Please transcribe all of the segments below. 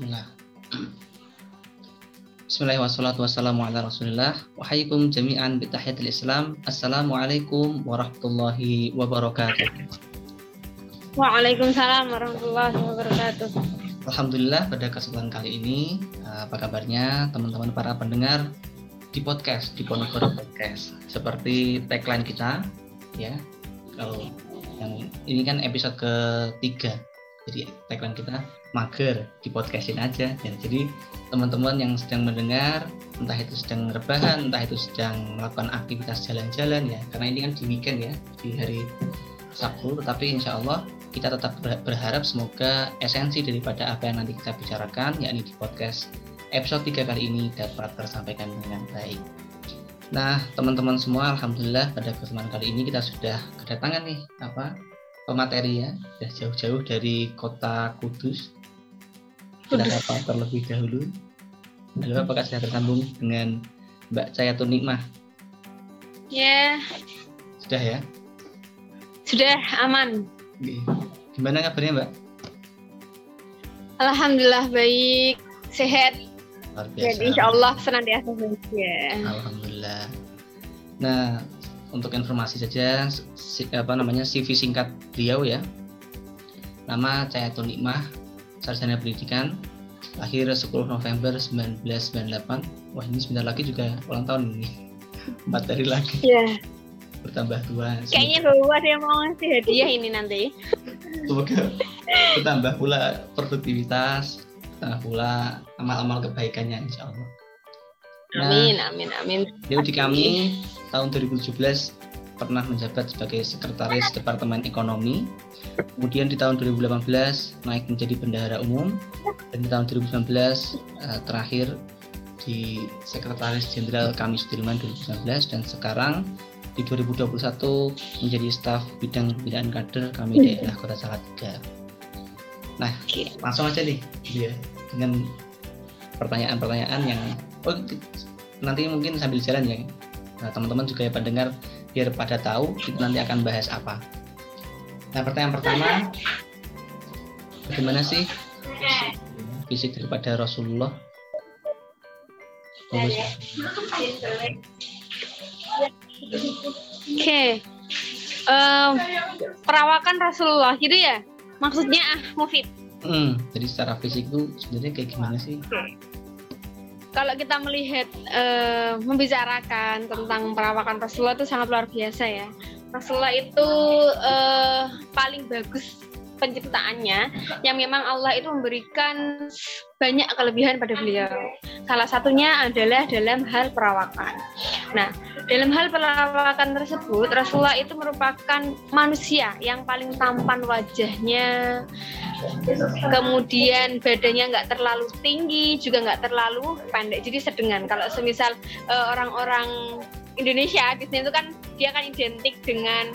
Bismillah. Bismillahirrahmanirrahim. Wahaikum jami'an bitahiyatul Islam. Assalamualaikum warahmatullahi wabarakatuh. Waalaikumsalam warahmatullahi wabarakatuh. Alhamdulillah pada kesempatan kali ini eh, apa kabarnya teman-teman para pendengar di podcast di Ponorogo Podcast seperti tagline kita ya kalau yang ini kan episode ketiga jadi tagline kita mager di podcastin aja. Dan jadi teman-teman yang sedang mendengar entah itu sedang rebahan entah itu sedang melakukan aktivitas jalan-jalan ya. Karena ini kan di weekend ya di hari Sabtu. Tetapi insya Allah kita tetap berharap semoga esensi daripada apa yang nanti kita bicarakan yakni di podcast episode 3 kali ini dapat tersampaikan dengan baik. Nah teman-teman semua Alhamdulillah pada kesempatan kali ini kita sudah kedatangan nih apa pemateri ya sudah jauh-jauh dari kota Kudus kita sapa terlebih dahulu. Halo, apakah sudah tersambung dengan Mbak Cayatun Nikmah? Ya. Sudah ya? Sudah aman. Gimana kabarnya Mbak? Alhamdulillah baik, sehat. Jadi insya Allah senantiasa bahagia. Alhamdulillah. Nah, untuk informasi saja, si, apa namanya CV singkat beliau ya. Nama Cayatun Nikmah, sarjana pendidikan lahir 10 November 1998 wah ini sebentar lagi juga ulang tahun ini. Empat hari lagi. Ya bertambah tua kayaknya bawa ada yang mau ngasih hadiah ini nanti. Semoga bertambah pula produktivitas bertambah pula amal-amal kebaikannya insya Allah. Nah, amin amin amin. Dia di kami tahun 2017 pernah menjabat sebagai sekretaris Departemen Ekonomi. Kemudian di tahun 2018 naik menjadi bendahara umum dan di tahun 2019 uh, terakhir di Sekretaris Jenderal Kami Sudirman 2019 dan sekarang di 2021 menjadi staf bidang pembinaan kader kami daerah Kota Salatiga. Nah, langsung aja nih ya, dengan pertanyaan-pertanyaan yang oh, nanti mungkin sambil jalan ya. Nah, teman-teman juga ya pendengar biar pada tahu kita nanti akan bahas apa. Nah pertanyaan pertama, bagaimana sih fisik daripada Rasulullah? Oke, okay. um, perawakan Rasulullah gitu ya? Maksudnya ah, Mufid? Hmm, jadi secara fisik tuh sebenarnya kayak gimana sih? Kalau kita melihat uh, membicarakan tentang perawakan Rasulullah itu sangat luar biasa ya. Rasulullah itu uh, paling bagus penciptaannya yang memang Allah itu memberikan banyak kelebihan pada beliau. Salah satunya adalah dalam hal perawakan. Nah, dalam hal perawakan tersebut Rasulullah itu merupakan manusia yang paling tampan wajahnya, kemudian badannya nggak terlalu tinggi juga nggak terlalu pendek jadi sedengan kalau semisal uh, orang-orang Indonesia biasanya itu kan dia kan identik dengan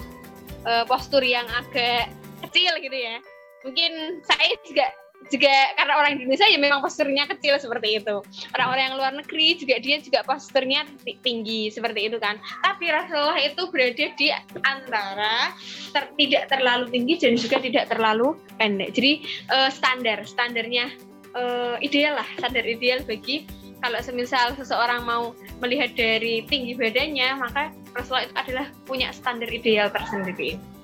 uh, postur yang agak kecil gitu ya mungkin saya juga juga karena orang Indonesia ya memang posturnya kecil seperti itu. Orang-orang yang luar negeri juga dia juga posturnya tinggi seperti itu kan. Tapi Rasulullah itu berada di antara ter, tidak terlalu tinggi dan juga tidak terlalu pendek. Jadi uh, standar standarnya uh, ideal lah, standar ideal bagi kalau semisal seseorang mau melihat dari tinggi badannya, maka Rasulullah itu adalah punya standar ideal tersendiri.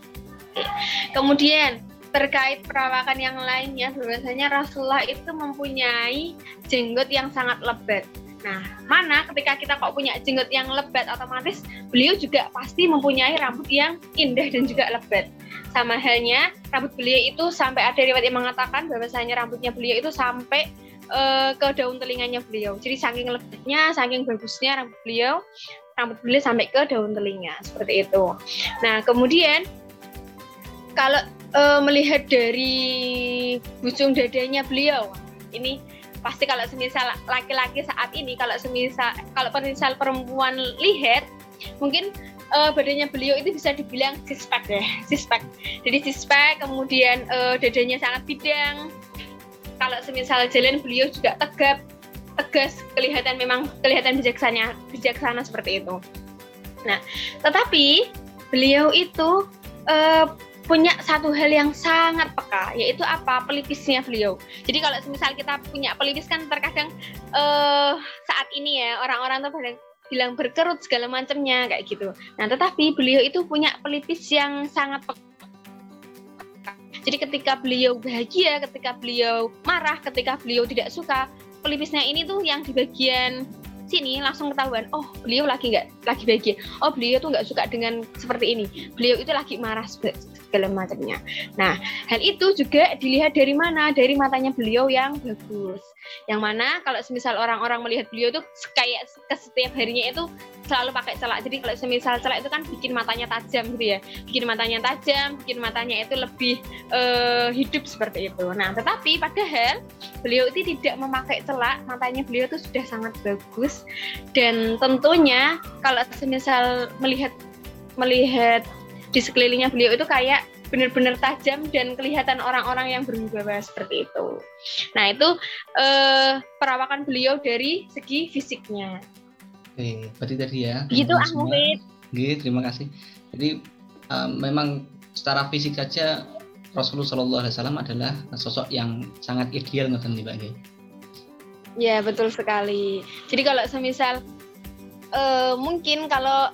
Kemudian terkait perawakan yang lainnya, biasanya Rasulullah itu mempunyai jenggot yang sangat lebat. Nah, mana ketika kita kok punya jenggot yang lebat, otomatis beliau juga pasti mempunyai rambut yang indah dan juga lebat. Sama halnya, rambut beliau itu sampai ada riwayat yang mengatakan bahwasanya rambutnya beliau itu sampai uh, ke daun telinganya beliau. Jadi saking lebatnya, saking bagusnya rambut beliau, rambut beliau sampai ke daun telinga seperti itu. Nah, kemudian kalau uh, melihat dari bujung dadanya beliau ini pasti kalau semisal laki-laki saat ini kalau semisal kalau semisal perempuan lihat mungkin uh, badannya beliau itu bisa dibilang sispek ya sispek jadi sispek kemudian uh, dadanya sangat bidang. Kalau semisal jalan beliau juga tegap tegas kelihatan memang kelihatan bijaksana bijaksana seperti itu. Nah tetapi beliau itu uh, punya satu hal yang sangat peka, yaitu apa? Pelipisnya beliau. Jadi kalau misal kita punya pelipis kan terkadang uh, saat ini ya orang-orang tuh pada bilang berkerut segala macamnya kayak gitu. Nah, tetapi beliau itu punya pelipis yang sangat peka. Jadi ketika beliau bahagia, ketika beliau marah, ketika beliau tidak suka, pelipisnya ini tuh yang di bagian sini langsung ketahuan oh beliau lagi nggak lagi bahagia oh beliau tuh nggak suka dengan seperti ini beliau itu lagi marah segala macamnya nah hal itu juga dilihat dari mana dari matanya beliau yang bagus yang mana kalau semisal orang-orang melihat beliau tuh kayak ke setiap harinya itu selalu pakai celak. Jadi kalau semisal celak itu kan bikin matanya tajam gitu ya. Bikin matanya tajam, bikin matanya itu lebih uh, hidup seperti itu. Nah, tetapi padahal beliau itu tidak memakai celak, matanya beliau itu sudah sangat bagus dan tentunya kalau semisal melihat melihat di sekelilingnya beliau itu kayak benar-benar tajam dan kelihatan orang-orang yang berwibawa seperti itu. Nah itu eh, perawakan beliau dari segi fisiknya. Oke, berarti tadi ya. Gitu Ahmad. Oke, terima kasih. Jadi um, memang secara fisik saja Rasulullah Shallallahu Alaihi Wasallam adalah sosok yang sangat ideal ngoten nih Mbak Ya betul sekali. Jadi kalau semisal uh, mungkin kalau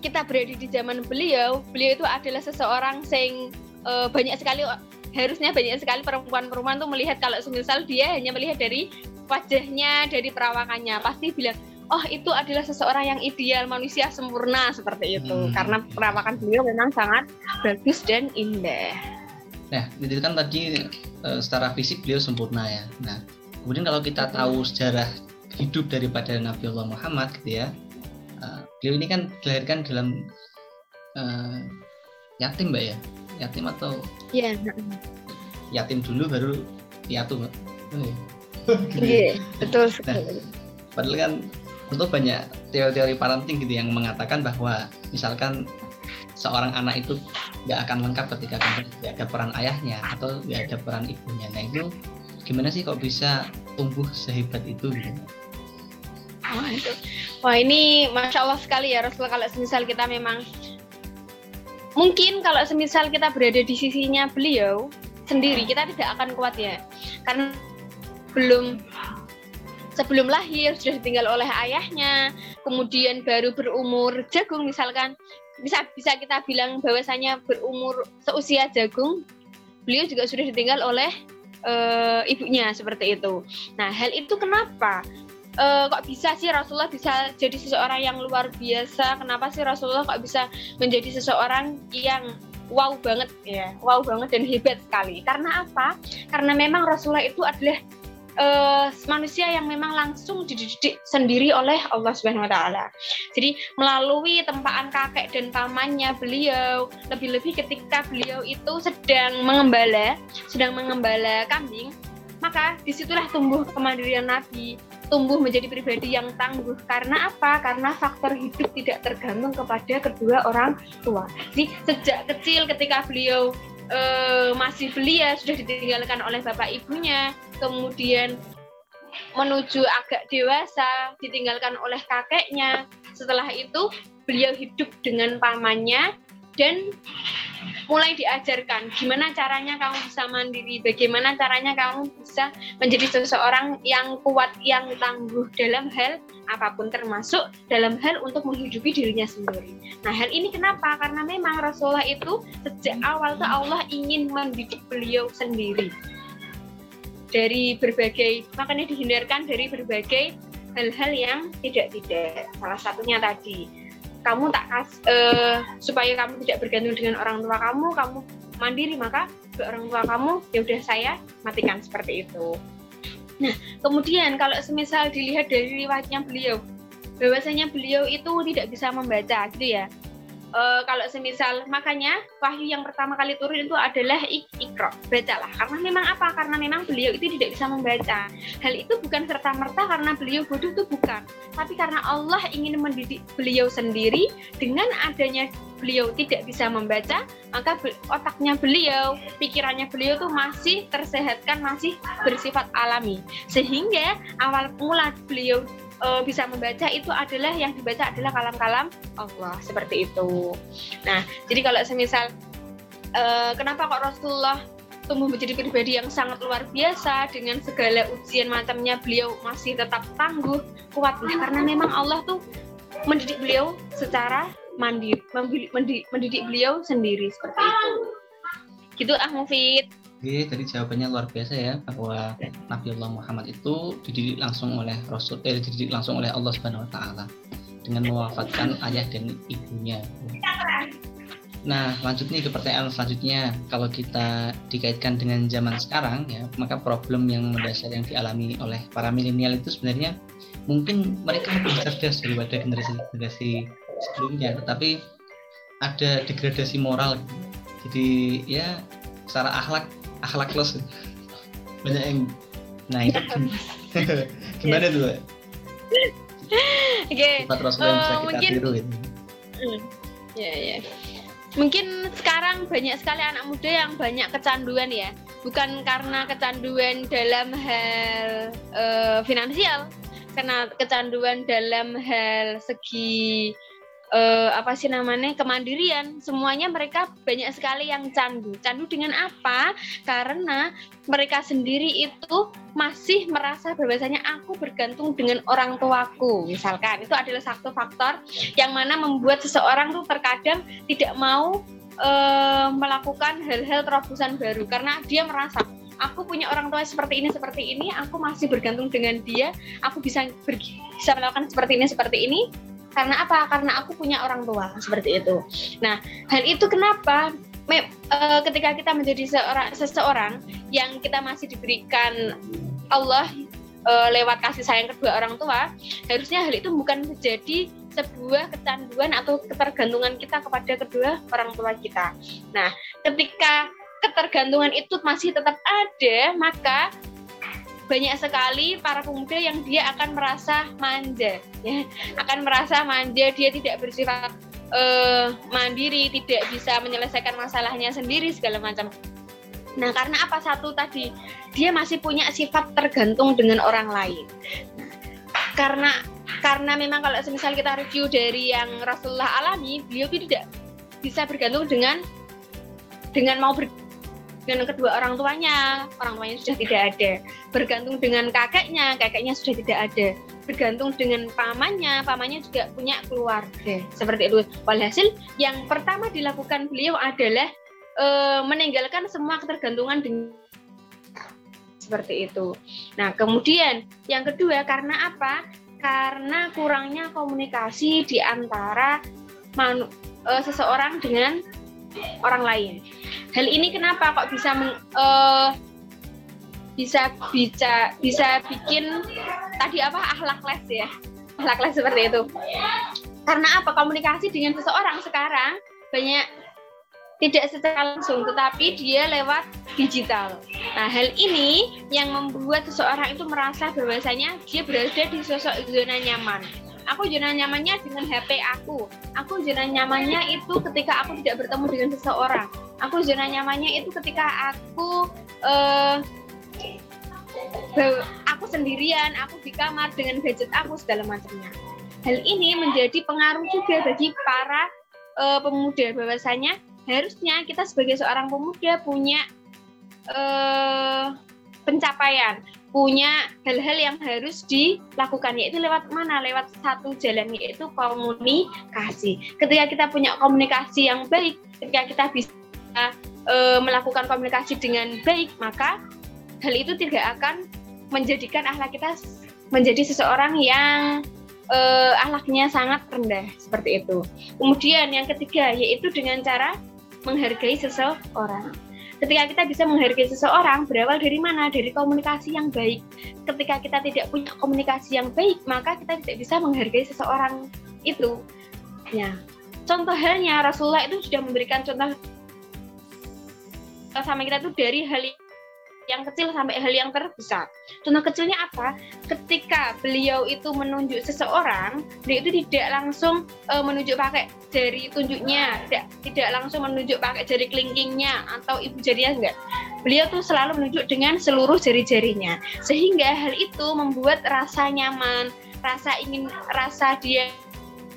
kita berada di zaman beliau, beliau itu adalah seseorang yang uh, banyak sekali harusnya banyak sekali perempuan-perempuan tuh melihat kalau semisal dia hanya melihat dari wajahnya, dari perawakannya, pasti bilang oh itu adalah seseorang yang ideal manusia sempurna seperti itu hmm. karena perawakan beliau memang sangat bagus dan indah. Nah, itu kan tadi uh, secara fisik beliau sempurna ya. Nah, kemudian kalau kita tahu sejarah hidup daripada Nabi Allah Muhammad gitu ya, beliau ini kan dilahirkan dalam uh, yatim mbak ya, yatim atau? Iya. Yatim dulu baru piatu mbak. Iya, betul nah, sekali. Nah, padahal kan tentu banyak teori-teori parenting gitu yang mengatakan bahwa misalkan seorang anak itu nggak akan lengkap ketika tidak ada peran ayahnya atau nggak ada peran ibunya. Nah itu gimana sih kok bisa tumbuh sehebat itu gitu? Itu. Wah ini masya Allah sekali ya Rasul kalau semisal kita memang mungkin kalau semisal kita berada di sisinya beliau sendiri kita tidak akan kuat ya karena belum sebelum lahir sudah ditinggal oleh ayahnya, kemudian baru berumur jagung misalkan bisa bisa kita bilang bahwasanya berumur seusia jagung, beliau juga sudah ditinggal oleh uh, ibunya seperti itu. Nah, hal itu kenapa? Uh, kok bisa sih Rasulullah bisa jadi seseorang yang luar biasa? Kenapa sih Rasulullah kok bisa menjadi seseorang yang wow banget ya, wow banget dan hebat sekali? Karena apa? Karena memang Rasulullah itu adalah uh, manusia yang memang langsung dididik sendiri oleh Allah Subhanahu wa taala. Jadi melalui tempaan kakek dan pamannya beliau, lebih-lebih ketika beliau itu sedang mengembala, sedang mengembala kambing, maka di situlah tumbuh kemandirian Nabi, tumbuh menjadi pribadi yang tangguh. Karena apa? Karena faktor hidup tidak tergantung kepada kedua orang tua. Jadi sejak kecil ketika beliau uh, masih belia sudah ditinggalkan oleh bapak ibunya, kemudian menuju agak dewasa ditinggalkan oleh kakeknya. Setelah itu beliau hidup dengan pamannya dan mulai diajarkan gimana caranya kamu bisa mandiri, bagaimana caranya kamu bisa menjadi seseorang yang kuat, yang tangguh dalam hal apa pun termasuk dalam hal untuk menghidupi dirinya sendiri. Nah, hal ini kenapa? Karena memang Rasulullah itu sejak awal tuh Allah ingin mendidik beliau sendiri dari berbagai makanya dihindarkan dari berbagai hal-hal yang tidak-tidak. Salah satunya tadi kamu tak kas, uh, supaya kamu tidak bergantung dengan orang tua kamu, kamu mandiri maka ke orang tua kamu ya udah saya matikan seperti itu. Nah, kemudian kalau semisal dilihat dari riwayatnya beliau, bahwasanya beliau itu tidak bisa membaca gitu ya uh, kalau semisal makanya wahyu yang pertama kali turun itu adalah ik ikro bacalah karena memang apa? Karena memang beliau itu tidak bisa membaca. Hal itu bukan serta merta karena beliau bodoh itu bukan. Tapi karena Allah ingin mendidik beliau sendiri dengan adanya beliau tidak bisa membaca maka otaknya beliau pikirannya beliau tuh masih tersehatkan masih bersifat alami. Sehingga awal mula beliau uh, bisa membaca itu adalah yang dibaca adalah kalam-kalam Allah seperti itu. Nah, jadi kalau semisal uh, kenapa kok Rasulullah tumbuh menjadi pribadi yang sangat luar biasa dengan segala ujian macamnya beliau masih tetap tangguh kuat? Nah, karena memang Allah tuh mendidik beliau secara mandiri mendidik, mendidik beliau sendiri seperti itu. Gitu ah Mufid. Oke, tadi jawabannya luar biasa ya bahwa Nabi Allah Muhammad itu dididik langsung oleh Rasul, eh, dididik langsung oleh Allah Subhanahu Wa Taala dengan mewafatkan ayah dan ibunya. Nah, lanjut nih ke pertanyaan selanjutnya. Kalau kita dikaitkan dengan zaman sekarang ya, maka problem yang mendasar yang dialami oleh para milenial itu sebenarnya mungkin mereka lebih cerdas daripada generasi-generasi sebelumnya, tetapi ada degradasi moral. Jadi ya secara akhlak akhlak los banyak yang nah itu gimana tuh Oke. Okay. Sifat Rasul yang bisa kita mungkin, tiru gitu. Ya ya mungkin sekarang banyak sekali anak muda yang banyak kecanduan ya. Bukan karena kecanduan dalam hal uh, finansial. Karena kecanduan dalam hal segi uh, apa sih namanya kemandirian. Semuanya mereka banyak sekali yang candu. Candu dengan apa? Karena mereka sendiri itu masih merasa bahwasanya aku bergantung dengan orang tuaku misalkan. Itu adalah satu faktor yang mana membuat seseorang tuh terkadang tidak mau uh, melakukan hal-hal terobosan baru. Karena dia merasa aku punya orang tua seperti ini seperti ini. Aku masih bergantung dengan dia. Aku bisa bisa melakukan seperti ini seperti ini karena apa? Karena aku punya orang tua seperti itu. Nah, hal itu kenapa me, uh, ketika kita menjadi seorang seseorang yang kita masih diberikan Allah uh, lewat kasih sayang kedua orang tua, harusnya hal itu bukan menjadi sebuah kecanduan atau ketergantungan kita kepada kedua orang tua kita. Nah, ketika ketergantungan itu masih tetap ada, maka banyak sekali para pemuda yang dia akan merasa manja ya. Akan merasa manja dia tidak bersifat uh, mandiri tidak bisa menyelesaikan masalahnya sendiri segala macam. Nah karena apa? Satu tadi dia masih punya sifat tergantung dengan orang lain. Karena karena memang kalau semisal kita review dari yang Rasulullah alami beliau tidak bisa bergantung dengan dengan mau ber, dengan kedua orang tuanya, orang tuanya sudah tidak ada. Bergantung dengan kakeknya, kakeknya sudah tidak ada. Bergantung dengan pamannya, pamannya juga punya keluarga. Seperti itu. Walhasil yang pertama dilakukan beliau adalah e, meninggalkan semua ketergantungan dengan seperti itu. Nah, kemudian yang kedua karena apa? Karena kurangnya komunikasi di antara e, seseorang dengan orang lain. Hal ini kenapa kok bisa meng, uh, bisa bisa bisa bikin tadi apa akhlak les ya? Akhlak les seperti itu. Karena apa? Komunikasi dengan seseorang sekarang banyak tidak secara langsung tetapi dia lewat digital. Nah, hal ini yang membuat seseorang itu merasa bahwasanya dia berada di sosok zona nyaman aku zona nyamannya dengan HP aku. Aku zona nyamannya itu ketika aku tidak bertemu dengan seseorang. Aku zona nyamannya itu ketika aku uh, aku sendirian aku di kamar dengan gadget aku segala macamnya. Hal ini menjadi pengaruh juga bagi para uh, pemuda. Bahwasanya harusnya kita sebagai seorang pemuda punya uh, pencapaian punya hal-hal yang harus dilakukan yaitu lewat mana? Lewat satu jalan yaitu komunikasi. Ketika kita punya komunikasi yang baik ketika kita bisa e, melakukan komunikasi dengan baik maka hal itu tidak akan menjadikan akhlak kita menjadi seseorang yang e, akhlaknya sangat rendah seperti itu. Kemudian yang ketiga yaitu dengan cara menghargai seseorang ketika kita bisa menghargai seseorang berawal dari mana? Dari komunikasi yang baik. Ketika kita tidak punya komunikasi yang baik maka kita tidak bisa menghargai seseorang itu. Ya. Contoh halnya Rasulullah itu sudah memberikan contoh sama kita itu dari hal yang kecil sampai hal yang terbesar. Contoh kecilnya apa? Ketika beliau itu menunjuk seseorang, beliau itu tidak langsung uh, menunjuk pakai jari tunjuknya, tidak tidak langsung menunjuk pakai jari kelingkingnya atau ibu jarinya enggak. Beliau tuh selalu menunjuk dengan seluruh jari-jarinya. Sehingga hal itu membuat rasa nyaman, rasa ingin rasa dia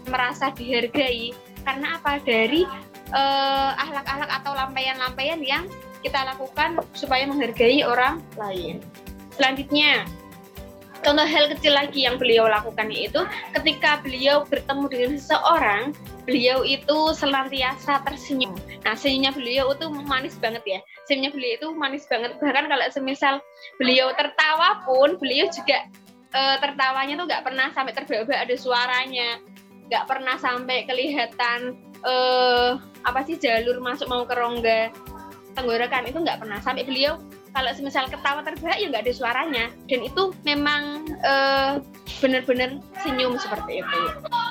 merasa dihargai karena apa? Dari uh, ahlak-ahlak atau lampaian-lampaian yang kita lakukan supaya menghargai orang lain. Selanjutnya, contoh hal kecil lagi yang beliau lakukan yaitu ketika beliau bertemu dengan seseorang, beliau itu senantiasa tersenyum. Nah, senyumnya beliau itu manis banget ya. Senyumnya beliau itu manis banget. Bahkan kalau semisal beliau tertawa pun, beliau juga e, tertawanya tuh nggak pernah sampai terbawa ada suaranya, nggak pernah sampai kelihatan e, apa sih jalur masuk mau ke rongga tenggorokan itu nggak pernah sampai beliau kalau semisal ketawa terbahak ya nggak ada suaranya dan itu memang uh, benar-benar senyum seperti itu.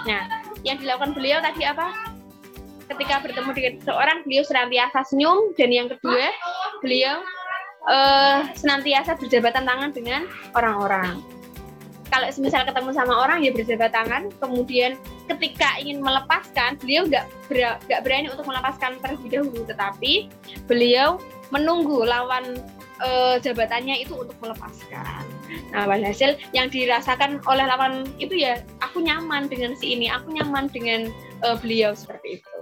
Nah, yang dilakukan beliau tadi apa? Ketika bertemu dengan seorang beliau senantiasa senyum dan yang kedua beliau uh, senantiasa berjabatan tangan dengan orang-orang. Kalau semisal ketemu sama orang ya berjabat tangan, kemudian ketika ingin melepaskan, beliau nggak ber, berani untuk melepaskan terlebih dahulu, tetapi beliau menunggu lawan e, jabatannya itu untuk melepaskan. Nah, hasil yang dirasakan oleh lawan itu ya, aku nyaman dengan si ini, aku nyaman dengan e, beliau seperti itu.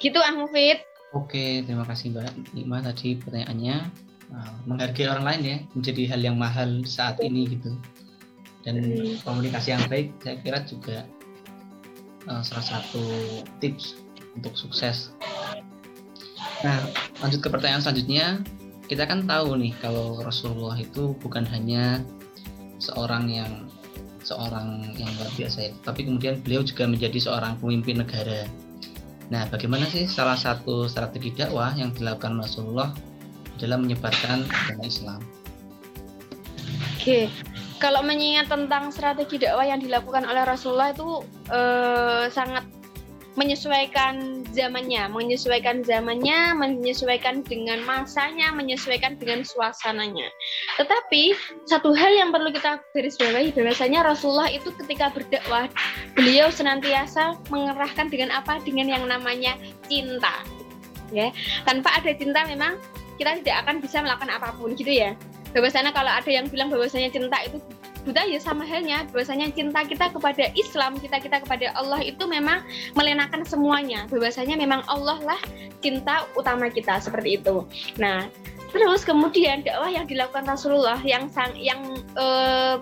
Gitu, Ahmufid. Oke, terima kasih Mbak Nima tadi pertanyaannya. Nah, menghargai orang lain ya menjadi hal yang mahal saat ini gitu. Dan komunikasi yang baik saya kira juga uh, salah satu tips untuk sukses. Nah lanjut ke pertanyaan selanjutnya. Kita kan tahu nih kalau Rasulullah itu bukan hanya seorang yang seorang yang luar biasa ya, tapi kemudian beliau juga menjadi seorang pemimpin negara. Nah, bagaimana sih salah satu strategi dakwah yang dilakukan Rasulullah dalam menyebarkan agama Islam. Oke, kalau mengingat tentang strategi dakwah yang dilakukan oleh Rasulullah itu eh, sangat menyesuaikan zamannya, menyesuaikan zamannya, menyesuaikan dengan masanya, menyesuaikan dengan suasananya. Tetapi satu hal yang perlu kita garis bawahi bahwasanya Rasulullah itu ketika berdakwah, beliau senantiasa mengerahkan dengan apa? Dengan yang namanya cinta. Ya, tanpa ada cinta memang kita tidak akan bisa melakukan apa pun gitu ya. Bahwasanya kalau ada yang bilang bahwasanya cinta itu buta ya sama halnya. Bahwasanya cinta kita kepada Islam kita kita kepada Allah itu memang melenakan semuanya. Bahwasanya memang Allah lah cinta utama kita seperti itu. Nah terus kemudian dakwah yang dilakukan Rasulullah yang sang yang uh,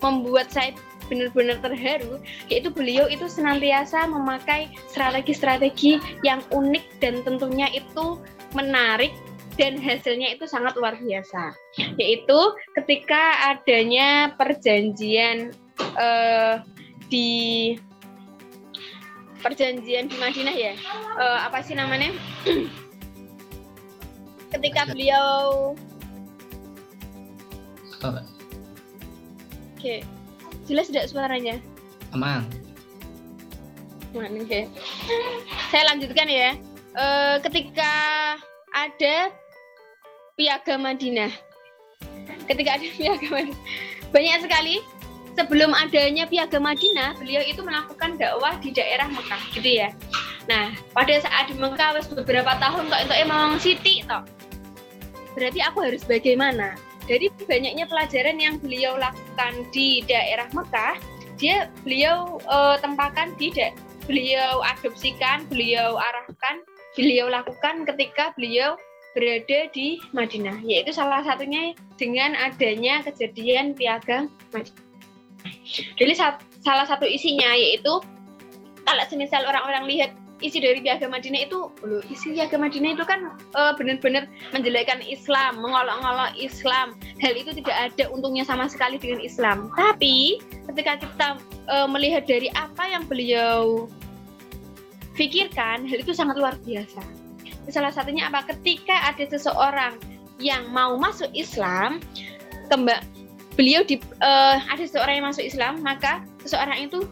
membuat saya benar-benar terharu yaitu beliau itu senantiasa memakai strategi-strategi yang unik dan tentunya itu menarik dan hasilnya itu sangat luar biasa. Yaitu ketika adanya perjanjian uh, di perjanjian di Madinah ya? Uh, apa sih namanya? Ketika beliau oke. Okay. jelas tidak suaranya? Aman. Saya lanjutkan ya. Uh, ketika ada Piagam Madinah. Ketika ada Piagam Madinah, banyak sekali sebelum adanya Piagam Madinah, beliau itu melakukan dakwah di daerah Mekah, gitu ya. Nah, pada saat di Mekah beberapa tahun kok itu emang Siti toh. Berarti aku harus bagaimana? Dari banyaknya pelajaran yang beliau lakukan di daerah Mekah, dia beliau uh, tempakan di beliau adopsikan, beliau arahkan, beliau lakukan ketika beliau berada di Madinah, yaitu salah satunya dengan adanya kejadian piagam Madinah. Jadi salah satu isinya yaitu kalau semisal orang-orang lihat isi dari piagam Madinah itu, loh, isi piagam Madinah itu kan e, benar-benar menjelekkan Islam, mengolok-olok Islam. Hal itu tidak ada untungnya sama sekali dengan Islam. Tapi ketika kita e, melihat dari apa yang beliau pikirkan, hal itu sangat luar biasa salah satunya apa ketika ada seseorang yang mau masuk Islam kembali beliau di uh, ada seseorang yang masuk Islam maka seseorang itu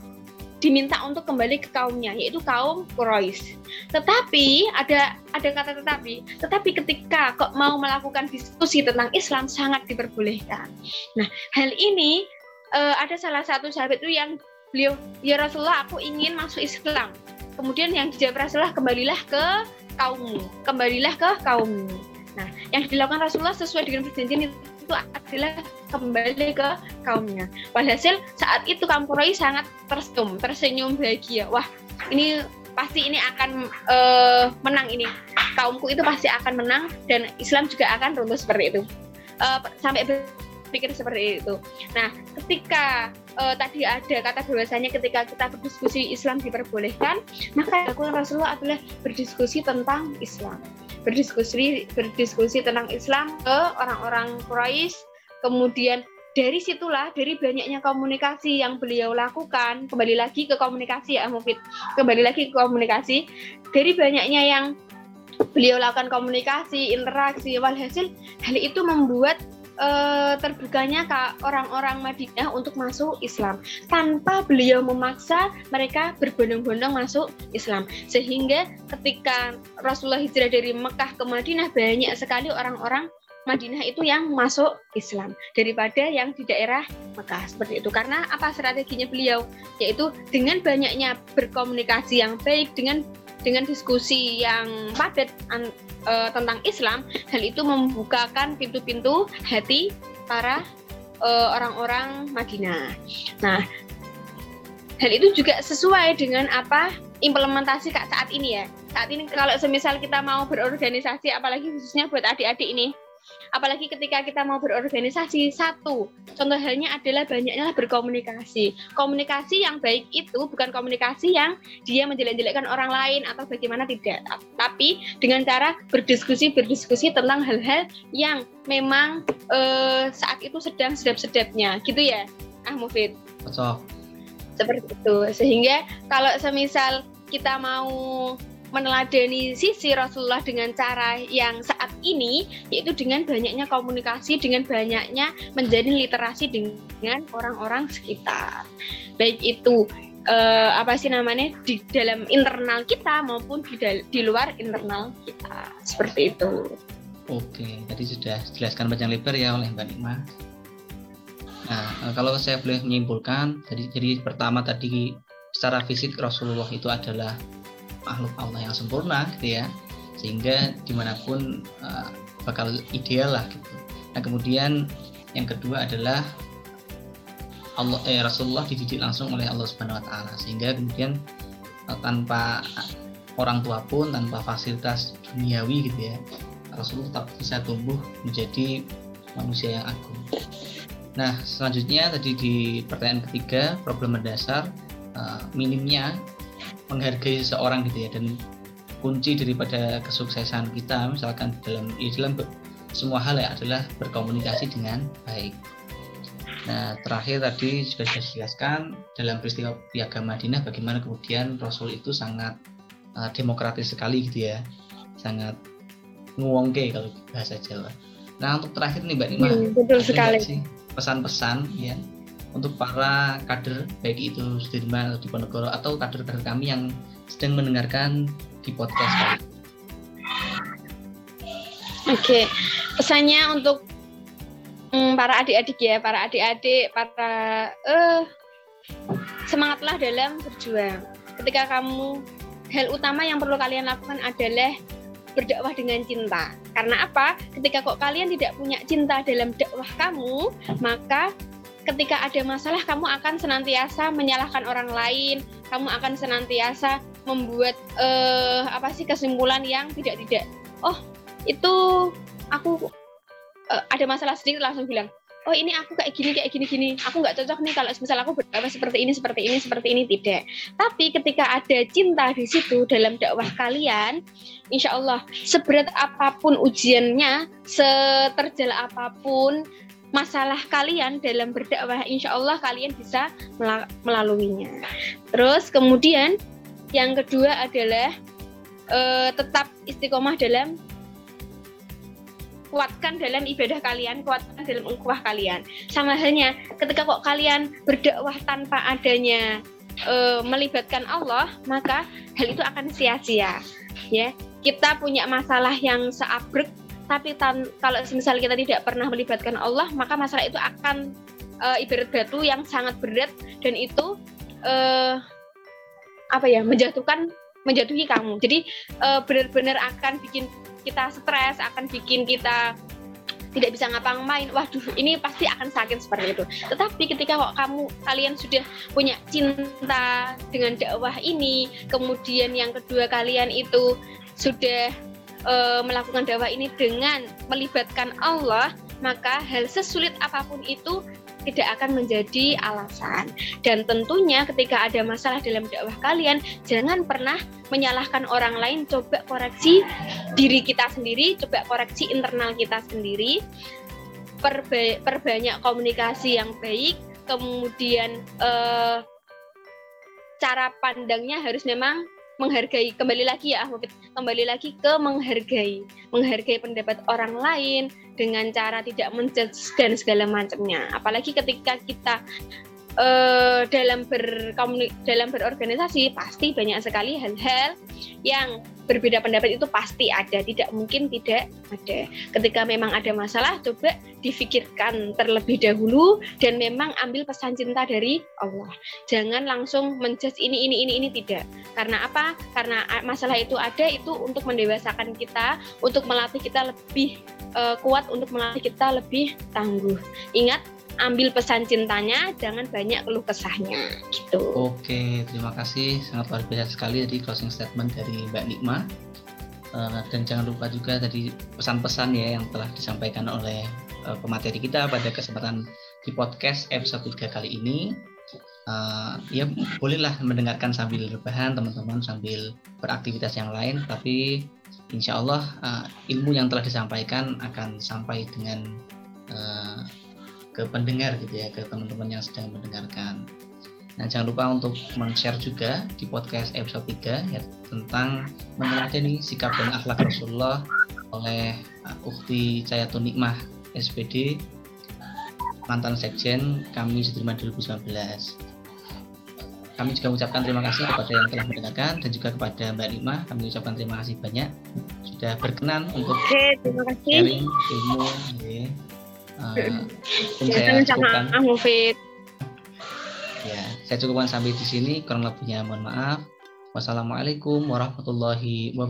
diminta untuk kembali ke kaumnya yaitu kaum Quraisy. Tetapi ada ada kata tetapi, tetapi ketika kok mau melakukan diskusi tentang Islam sangat diperbolehkan. Nah, hal ini uh, ada salah satu sahabat itu yang beliau ya Rasulullah aku ingin masuk Islam. Kemudian yang dijawab Rasulullah kembalilah ke kaummu, kembalilah ke kaummu. Nah, yang dilakukan Rasulullah sesuai dengan perjanjian itu adalah kembali ke kaumnya. Walhasil saat itu kaum Quraisy sangat tersenyum, tersenyum bahagia. Wah, ini pasti ini akan uh, menang ini kaumku itu pasti akan menang dan Islam juga akan runtuh seperti itu uh, sampai berpikir seperti itu. Nah ketika uh, tadi ada kata bahwasanya ketika kita berdiskusi Islam diperbolehkan maka aku Rasulullah adalah berdiskusi tentang Islam. Berdiskusi berdiskusi tentang Islam ke orang-orang Quraisy kemudian dari situlah dari banyaknya komunikasi yang beliau lakukan kembali lagi ke komunikasi ya Mufid. Kembali lagi ke komunikasi. Dari banyaknya yang beliau lakukan komunikasi interaksi walhasil hal itu membuat uh, terbukanya orang-orang Madinah untuk masuk Islam tanpa beliau memaksa mereka berbondong-bondong masuk Islam sehingga ketika Rasulullah hijrah dari Mekah ke Madinah banyak sekali orang-orang Madinah itu yang masuk Islam daripada yang di daerah Mekah seperti itu. Karena apa strateginya beliau? Yaitu dengan banyaknya berkomunikasi yang baik dengan dengan diskusi yang padat an, e, tentang Islam, hal itu membukakan pintu-pintu hati para e, orang-orang Madinah. Nah, hal itu juga sesuai dengan apa implementasi kak saat ini ya. Saat ini kalau semisal kita mau berorganisasi, apalagi khususnya buat adik-adik ini, apalagi ketika kita mau berorganisasi satu contoh halnya adalah banyaknya berkomunikasi. Komunikasi yang baik itu bukan komunikasi yang dia menjelek-jelekkan orang lain atau bagaimana tidak. Tapi dengan cara berdiskusi berdiskusi tentang hal-hal yang memang uh, saat itu sedang sedap-sedapnya. Gitu ya ah Mufid? Betul. Seperti itu. Sehingga kalau semisal kita mau meneladani sisi Rasulullah dengan cara yang saat ini yaitu dengan banyaknya komunikasi dengan banyaknya menjadi literasi dengan orang-orang sekitar baik itu uh, apa sih namanya di dalam internal kita maupun di, di luar internal kita seperti itu. Oke, tadi sudah jelaskan panjang lebar ya oleh Mbak Nikma. Nah, eh, kalau saya boleh menyimpulkan, jadi jadi pertama tadi secara fisik Rasulullah itu adalah makhluk Allah yang sempurna gitu ya. Sehingga di mana pun uh, bakal ideal lah gitu. Nah kemudian yang kedua adalah Allah eh, Rasulullah dididik langsung oleh Allah Subhanahu Wa Taala. Sehingga kemudian uh, tanpa orang tua pun tanpa fasilitas duniawi gitu ya Rasulullah tetap bisa tumbuh menjadi manusia yang agung. Nah selanjutnya tadi di pertanyaan ketiga problem mendasar uh, minimnya menghargai seorang gitu ya dan kunci daripada kesuksesan kita misalkan dalam ya dalam semua hal ya adalah berkomunikasi dengan baik. Nah terakhir tadi juga sudah dijelaskan dalam peristiwa piagam Madinah bagaimana kemudian Rasul itu sangat uh, demokratis sekali gitu ya, sangat nguwongke kalau bahasa Jawa. Nah untuk terakhir nih Mbak Nima, hmm, betul sekali. pesan-pesan ya untuk para kader baik itu Sudirman atau Diponegoro atau kader-kader kami yang sedang mendengarkan di podcast kali. Oke, pesannya untuk um, para adik-adik ya, para adik-adik, para uh, semangatlah dalam berjuang. Ketika kamu hal utama yang perlu kalian lakukan adalah berdakwah dengan cinta. Karena apa? Ketika kok kalian tidak punya cinta dalam dakwah kamu, maka ketika ada masalah kamu akan senantiasa menyalahkan orang lain, kamu akan senantiasa membuat uh, apa sih kesimpulan yang tidak tidak. Oh, itu aku uh, ada masalah sedikit langsung bilang, oh ini aku kayak gini kayak gini gini. Aku nggak cocok nih kalau misal aku berdakwah seperti ini seperti ini seperti ini. Tidak. Tapi ketika ada cinta di situ dalam dakwah kalian insya Allah seberat apa pun ujiannya seterjal apa pun masalah kalian dalam berdakwah insya Allah kalian bisa melaluinya terus kemudian yang kedua adalah uh, tetap istiqomah dalam kuatkan dalam ibadah kalian, kuatkan dalam ukhuwah kalian. Sama halnya ketika kok kalian berdakwah tanpa adanya uh, melibatkan Allah, maka hal itu akan sia-sia. Ya, kita punya masalah yang seabrek tapi tan kalau misalnya kita tidak pernah melibatkan Allah maka masalah itu akan uh, ibarat batu yang sangat berat dan itu uh, apa ya menjatuhkan menjatuhi kamu. Jadi uh, benar-benar akan bikin kita stres akan bikin kita tidak bisa ngapa-ngapain. Waduh ini pasti akan sakit seperti itu. Tetapi ketika kok kamu kalian sudah punya cinta dengan dakwah ini kemudian yang kedua kalian itu sudah e, melakukan dakwah ini dengan melibatkan Allah maka hal sesulit apa pun itu tidak akan menjadi alasan. Dan tentunya ketika ada masalah dalam dakwah kalian, jangan pernah menyalahkan orang lain, coba koreksi diri kita sendiri, coba koreksi internal kita sendiri. Perba perbanyak komunikasi yang baik, kemudian eh, cara pandangnya harus memang menghargai kembali lagi ya Ahmad kembali lagi ke menghargai. Menghargai pendapat orang lain dengan cara tidak menjudge dan segala macamnya. Apalagi ketika kita uh, dalam berkomunik dalam berorganisasi pasti banyak sekali hal-hal yang berbeda pendapat itu pasti ada, tidak mungkin tidak ada. Ketika memang ada masalah, coba difikirkan terlebih dahulu dan memang ambil pesan cinta dari Allah. Jangan langsung menjudge ini ini ini ini tidak. Karena apa? Karena masalah itu ada itu untuk mendewasakan kita, untuk melatih kita lebih uh, kuat, untuk melatih kita lebih tangguh. Ingat ambil pesan cintanya, jangan banyak keluh kesahnya gitu. Oke, terima kasih sangat luar biasa sekali dari closing statement dari Mbak Nikma. Uh, dan jangan lupa juga tadi pesan-pesan ya yang telah disampaikan oleh uh, pemateri kita pada kesempatan di podcast episode 3 kali ini. Uh, ya bolehlah mendengarkan sambil rebahan teman-teman sambil beraktivitas yang lain tapi insya Allah uh, ilmu yang telah disampaikan akan sampai dengan uh, ke pendengar gitu ya ke teman-teman yang sedang mendengarkan. Nah jangan lupa untuk men-share juga di podcast episode 3 ya tentang meneladani sikap dan akhlak Rasulullah oleh uh, Ukti Cayatun Nikmah SPD mantan sekjen kami Sudirman 2019. Kami juga mengucapkan terima kasih kepada yang telah mendengarkan dan juga kepada Mbak Nikmah. Kami ucapkan terima kasih banyak sudah berkenan untuk Oke, terima kasih. sharing ilmu ya, Uh, saya cukupkan. Ya, saya cukupkan sampai di sini. Kurang lebihnya mohon maaf. Wassalamualaikum warahmatullahi wabarakatuh.